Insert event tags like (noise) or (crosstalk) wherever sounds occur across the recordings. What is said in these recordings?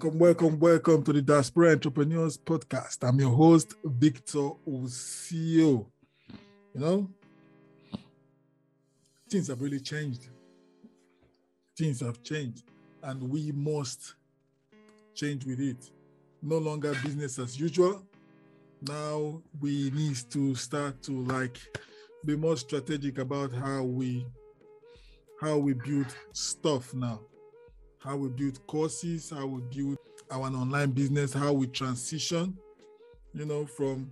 Welcome, welcome, welcome to the Diaspora Entrepreneurs Podcast. I'm your host, Victor Osio. You know, things have really changed. Things have changed, and we must change with it. No longer business as usual. Now we need to start to like be more strategic about how we how we build stuff now how we build courses, how we build our online business, how we transition, you know, from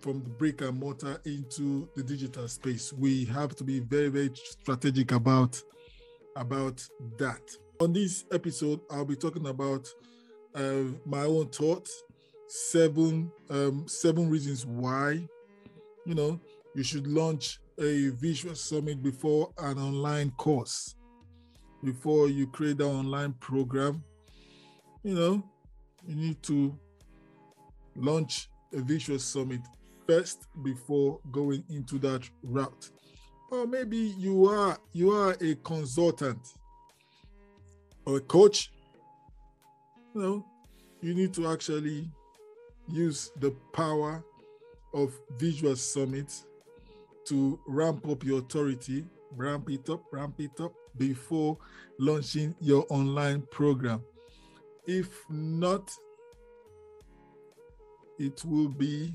from the brick and mortar into the digital space. We have to be very, very strategic about about that. On this episode, I'll be talking about uh, my own thoughts, seven um, seven reasons why, you know, you should launch a visual summit before an online course before you create that online program, you know, you need to launch a visual summit first before going into that route. Or maybe you are you are a consultant or a coach. You know, you need to actually use the power of visual summits to ramp up your authority, ramp it up, ramp it up, before launching your online program. If not, it will be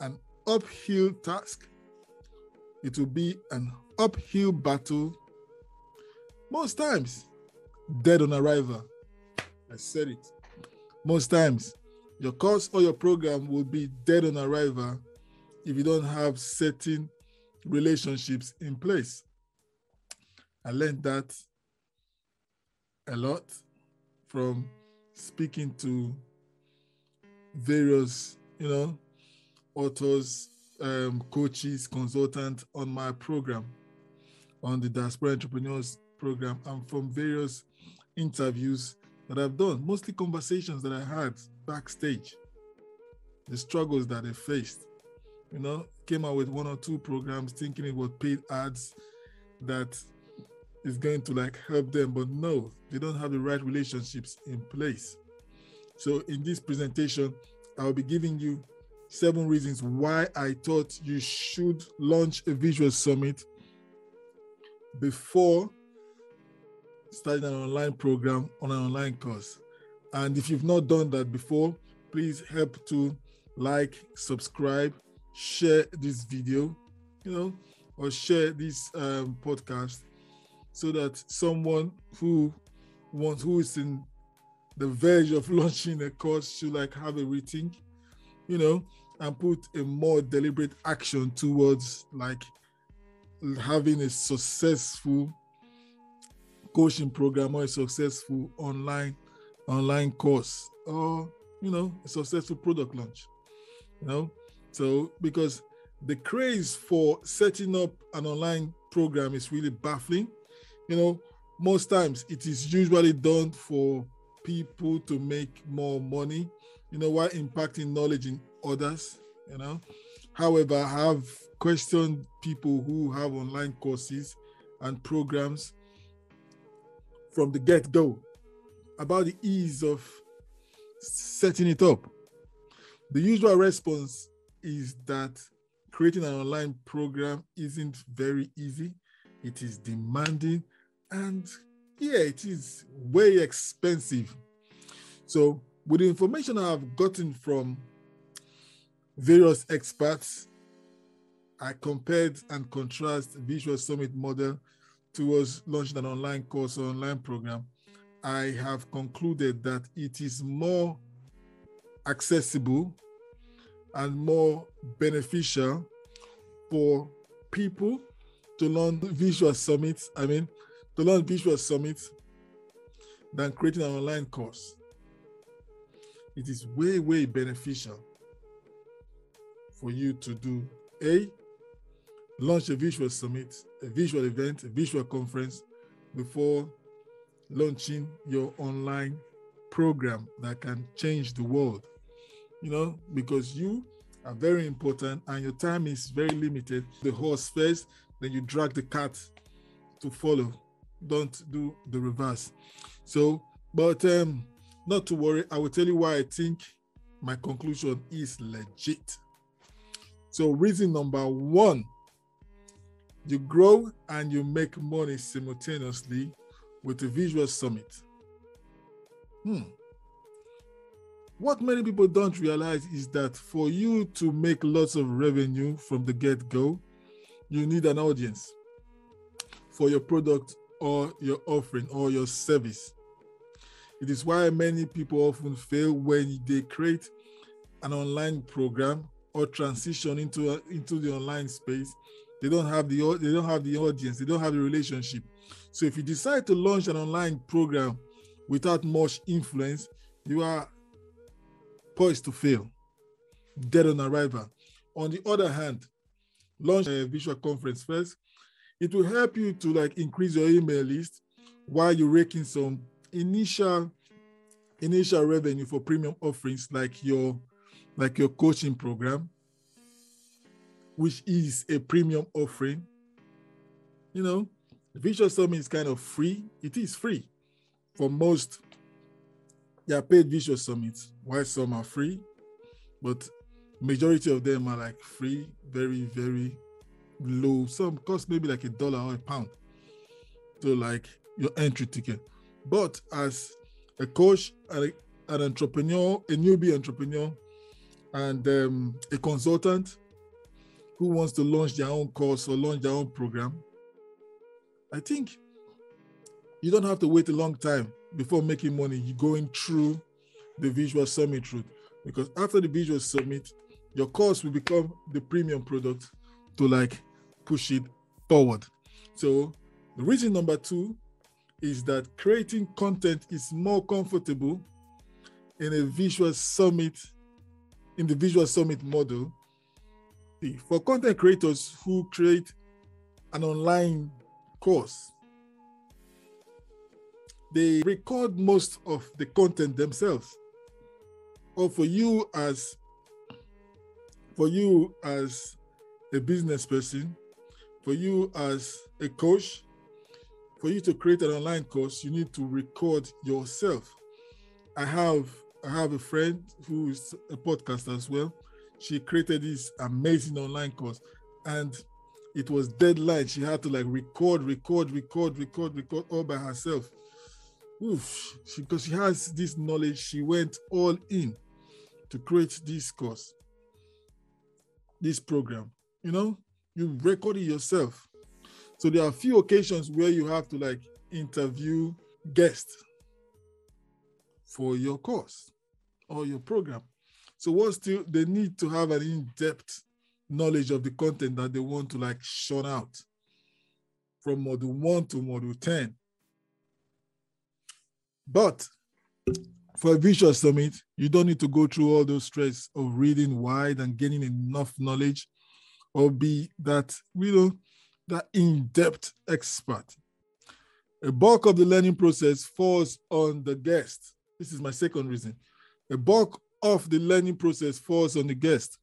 an uphill task. It will be an uphill battle. Most times, dead on arrival. I said it. Most times, your course or your program will be dead on arrival if you don't have certain relationships in place. I learned that a lot from speaking to various, you know, authors, um, coaches, consultants on my program, on the Diaspora Entrepreneurs program, and from various interviews that I've done, mostly conversations that I had backstage, the struggles that they faced. You know, came out with one or two programs thinking it was paid ads that is going to like help them, but no, they don't have the right relationships in place. So in this presentation, I'll be giving you seven reasons why I thought you should launch a visual summit before starting an online program on an online course. And if you've not done that before, please help to like, subscribe, share this video, you know, or share this um, podcast so that someone who wants who is in the verge of (laughs) launching a course should like have a rethink, you know, and put a more deliberate action towards like having a successful coaching program or a successful online online course or you know a successful product launch you know. So because the craze for setting up an online program is really baffling you know, most times it is usually done for people to make more money, you know, while impacting knowledge in others, you know. However, I have questioned people who have online courses and programs from the get go about the ease of setting it up. The usual response is that creating an online program isn't very easy, it is demanding and yeah, it is way expensive. So, with the information I've gotten from various experts, I compared and contrast Visual Summit model towards launching an online course or online program. I have concluded that it is more accessible and more beneficial for people to learn Visual Summits. I mean, to learn Visual Summit than creating an online course. It is way, way beneficial for you to do A, launch a visual summit, a visual event, a visual conference before launching your online program that can change the world. You know, because you are very important and your time is very limited. The horse first, then you drag the cat to follow don't do the reverse. So But um, not to worry, I will tell you why I think my conclusion is legit. So, reason number one you grow and you make money simultaneously with a visual summit. Hmm. What many people don't realize is that for you to make lots of revenue from the get go, you need an audience for your product or your offering or your service. It is why many people often fail when they create an online program or transition into a, into the online space. They don't have the they don't have the audience. They don't have the relationship. So if you decide to launch an online program without much influence, you are poised to fail, dead on arrival. On the other hand, launch a visual conference first. It will help you to like increase your email list while you're raking some initial initial revenue for premium offerings like your like your coaching program which is a premium offering. You know the visual summit is kind of free. It is free for most. They are paid visual summits while some are free but majority of them are like free very very low some cost maybe like a dollar or a pound to like your entry ticket but as a coach, an entrepreneur, a newbie entrepreneur, and um, a consultant who wants to launch their own course or launch their own program, I think you don't have to wait a long time before making money. You're going through the Visual Summit route because after the Visual Summit, your course will become the premium product to like push it forward. So the reason number two is that creating content is more comfortable in a visual summit, in the visual summit model. For content creators who create an online course, they record most of the content themselves. Or for you as for you as a business person, for you as a coach, for you to create an online course, you need to record yourself. I have I have a friend who is a podcaster as well. She created this amazing online course, and it was deadline. She had to like record, record, record, record, record all by herself. Oof, because she, she has this knowledge, she went all in to create this course, this program. You know, you record it yourself. So there are a few occasions where you have to like interview guests for your course or your program. So what still they need to have an in-depth knowledge of the content that they want to like shut out from module one to module 10. But for a visual summit, you don't need to go through all those stress of reading wide and gaining enough knowledge or be that, you know, that in-depth expert. A bulk of the learning process falls on the guest. This is my second reason. A bulk of the learning process falls on the guest.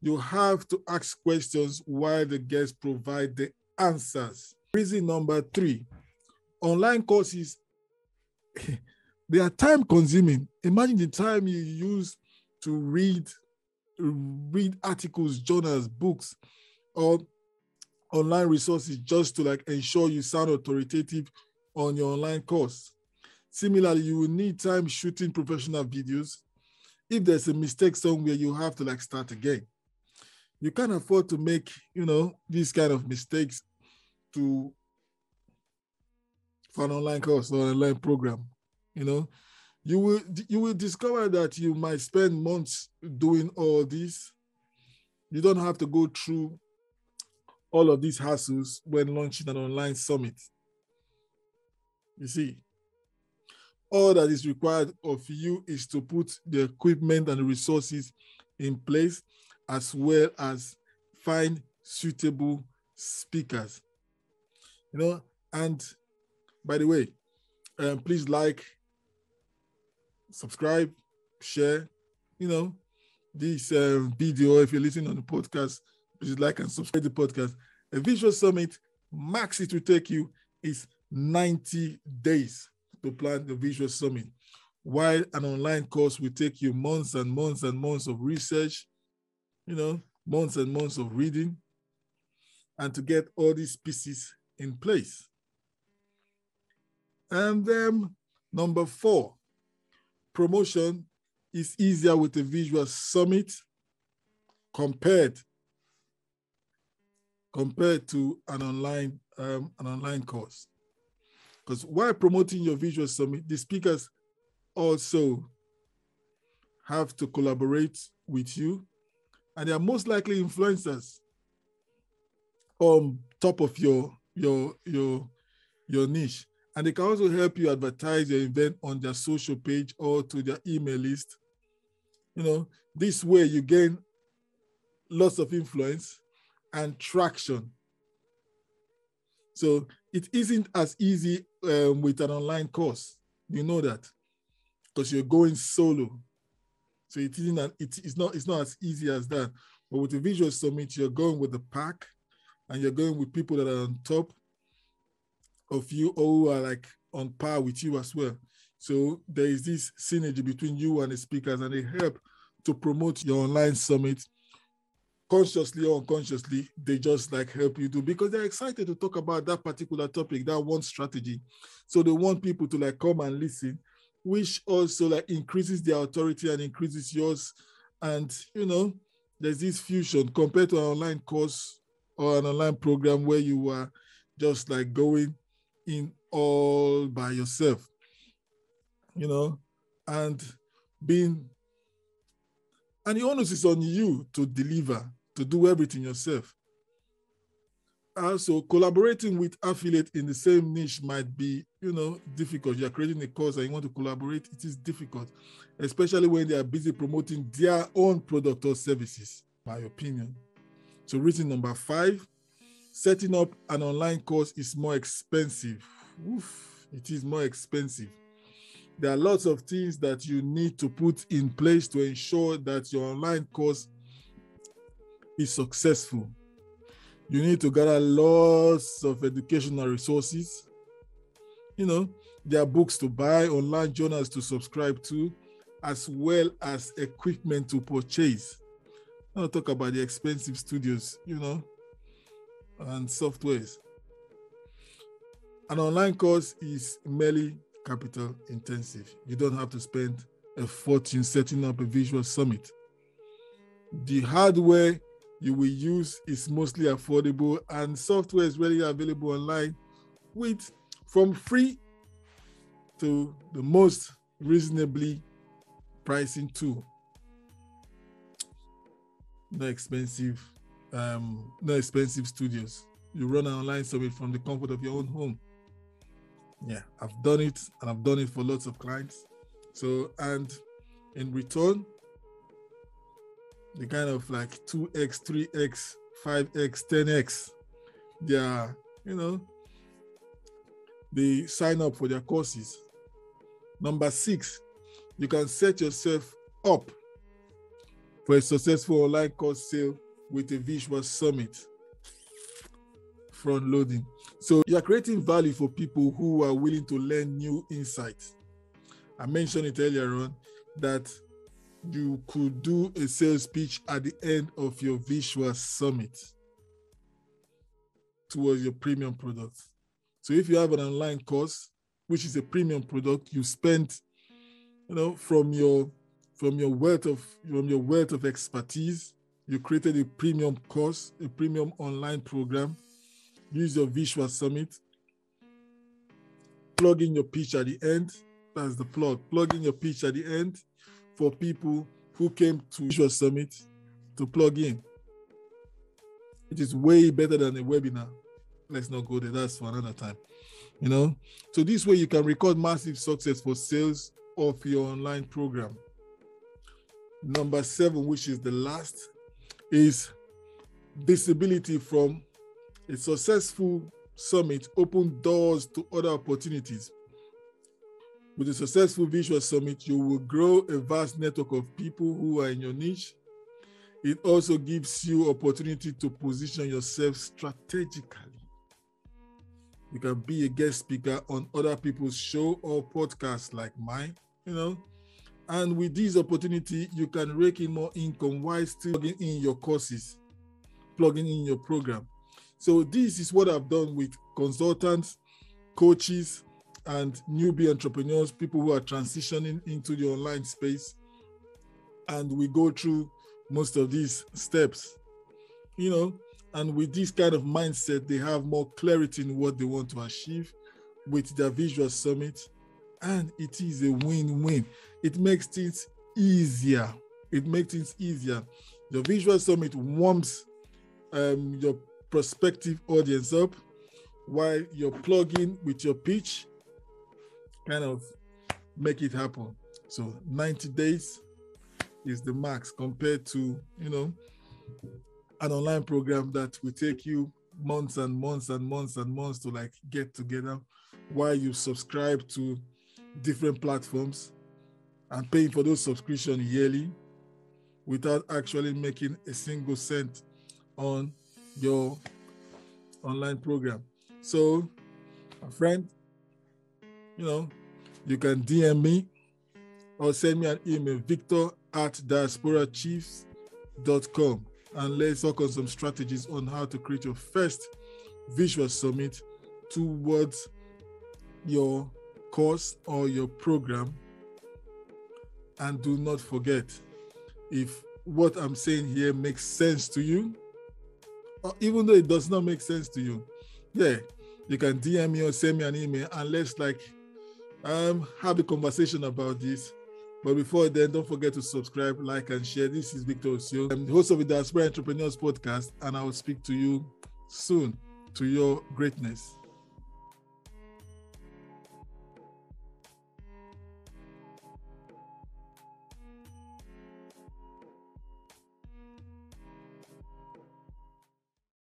You have to ask questions while the guest provide the answers. Reason number three, online courses, (laughs) they are time consuming. Imagine the time you use to read, read articles, journals, books, or online resources just to like ensure you sound authoritative on your online course. Similarly, you will need time shooting professional videos. If there's a mistake somewhere, you have to like start again. You can't afford to make, you know, these kind of mistakes to for an online course or an online program. You know, you will you will discover that you might spend months doing all this. You don't have to go through all of these hassles when launching an online summit. You see, all that is required of you is to put the equipment and resources in place, as well as find suitable speakers. You know, and by the way, um, please like, subscribe, share, you know, this um, video if you're listening on the podcast please like and subscribe to the podcast. A visual summit, max it will take you is 90 days to plan the visual summit. While an online course will take you months and months and months of research, you know, months and months of reading, and to get all these pieces in place. And then number four, promotion is easier with a visual summit compared compared to an online um, an online course. Because while promoting your visual summit, the speakers also have to collaborate with you, and they are most likely influencers on top of your your your your niche. And they can also help you advertise your event on their social page or to their email list. You know, this way you gain lots of influence and traction. So it isn't as easy um, with an online course. You know that because you're going solo. So it isn't an, it, it's not it's not as easy as that. But with the visual summit, you're going with the pack and you're going with people that are on top of you who are like on par with you as well. So there is this synergy between you and the speakers, and they help to promote your online summit consciously or unconsciously. They just like help you do because they're excited to talk about that particular topic, that one strategy. So they want people to like come and listen, which also like increases their authority and increases yours. And you know, there's this fusion compared to an online course or an online program where you are just like going in all by yourself, you know, and being, and the onus is on you to deliver, to do everything yourself. Also, collaborating with affiliate in the same niche might be, you know, difficult. You're creating a course and you want to collaborate, it is difficult, especially when they are busy promoting their own product or services, my opinion. So, reason number five, setting up an online course is more expensive. Oof, it is more expensive. There are lots of things that you need to put in place to ensure that your online course is successful. You need to gather lots of educational resources. You know, there are books to buy, online journals to subscribe to, as well as equipment to purchase. I'll talk about the expensive studios, you know, and softwares. An online course is merely capital intensive. You don't have to spend a fortune setting up a visual summit. The hardware you will use is mostly affordable and software is readily available online with from free to the most reasonably pricing tool. No expensive, um, no expensive studios. You run an online summit from the comfort of your own home. Yeah, I've done it and I've done it for lots of clients. So, and in return, the kind of like 2x, 3x, 5x, 10x, they are, you know, they sign up for their courses. Number six, you can set yourself up for a successful online course sale with a visual summit front loading. So you're creating value for people who are willing to learn new insights. I mentioned it earlier on that you could do a sales pitch at the end of your visual summit towards your premium product. So if you have an online course, which is a premium product, you spend, you know, from your from your wealth of from your wealth of expertise, you created a premium course, a premium online program use your visual summit, plug in your pitch at the end. That's the plug. Plug in your pitch at the end for people who came to visual summit to plug in. It is way better than a webinar. Let's not go there. That's for another time. You know, so this way you can record massive success for sales of your online program. Number seven, which is the last, is visibility from a successful summit open doors to other opportunities. With a successful visual summit, you will grow a vast network of people who are in your niche. It also gives you opportunity to position yourself strategically. You can be a guest speaker on other people's show or podcasts like mine, you know. And with this opportunity, you can rake in more income while still plugging in your courses, plugging in your program. So this is what I've done with consultants, coaches, and newbie entrepreneurs, people who are transitioning into the online space. And we go through most of these steps, you know, and with this kind of mindset, they have more clarity in what they want to achieve with their visual summit. And it is a win-win. It makes things easier. It makes things easier. The visual summit warms um, your prospective audience up while you're plugging with your pitch kind of make it happen. So 90 days is the max compared to, you know, an online program that will take you months and months and months and months to like get together while you subscribe to different platforms and paying for those subscription yearly without actually making a single cent on your online program. So, friend, you know, you can DM me or send me an email, victor at diasporachiefs.com and let's talk on some strategies on how to create your first visual summit towards your course or your program. And do not forget, if what I'm saying here makes sense to you, or even though it does not make sense to you, yeah, you can DM me or send me an email and let's like um have a conversation about this but before then, don't forget to subscribe, like, and share. This is Victor Osio. I'm the host of the Diaspora Entrepreneurs Podcast, and I will speak to you soon to your greatness.